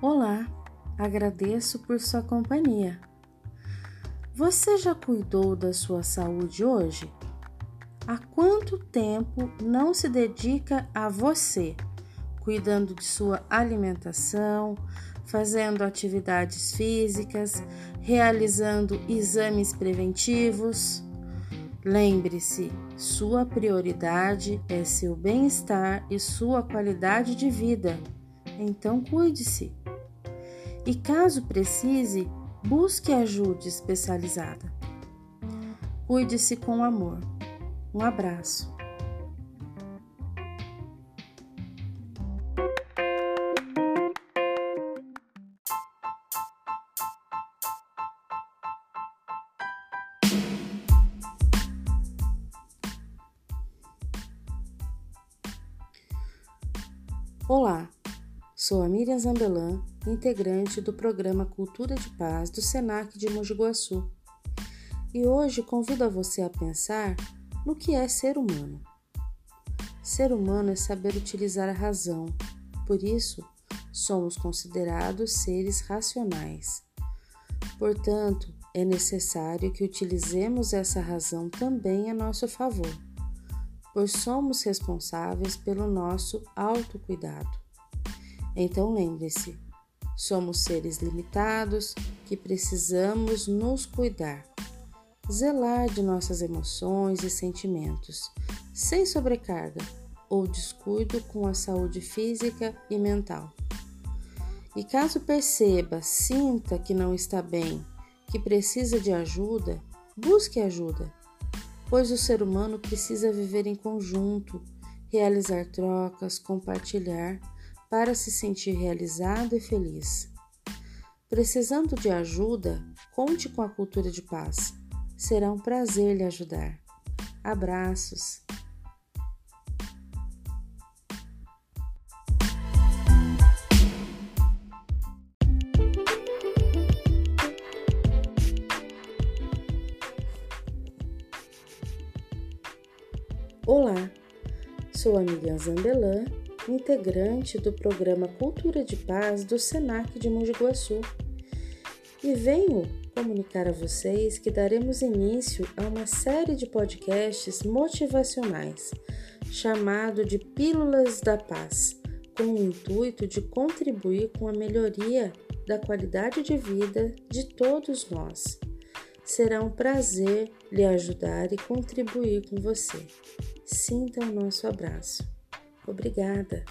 Olá, agradeço por sua companhia. Você já cuidou da sua saúde hoje? Há quanto tempo não se dedica a você, cuidando de sua alimentação, fazendo atividades físicas, realizando exames preventivos? Lembre-se, sua prioridade é seu bem-estar e sua qualidade de vida. Então, cuide-se e, caso precise, busque ajuda especializada. Cuide-se com amor. Um abraço. Olá, Sou a Miriam Zambelan, integrante do programa Cultura de Paz do SENAC de Mogi Guaçu. E hoje convido a você a pensar no que é ser humano. Ser humano é saber utilizar a razão, por isso, somos considerados seres racionais. Portanto, é necessário que utilizemos essa razão também a nosso favor, pois somos responsáveis pelo nosso autocuidado. Então lembre-se, somos seres limitados que precisamos nos cuidar, zelar de nossas emoções e sentimentos, sem sobrecarga ou descuido com a saúde física e mental. E caso perceba, sinta que não está bem, que precisa de ajuda, busque ajuda, pois o ser humano precisa viver em conjunto, realizar trocas, compartilhar para se sentir realizado e feliz. Precisando de ajuda, conte com a cultura de paz. Será um prazer lhe ajudar. Abraços. Olá, sou a Miriam Zambelan integrante do programa Cultura de Paz do SENAC de Mogi Guaçu. E venho comunicar a vocês que daremos início a uma série de podcasts motivacionais, chamado de Pílulas da Paz, com o intuito de contribuir com a melhoria da qualidade de vida de todos nós. Será um prazer lhe ajudar e contribuir com você. Sinta o nosso abraço. Obrigada.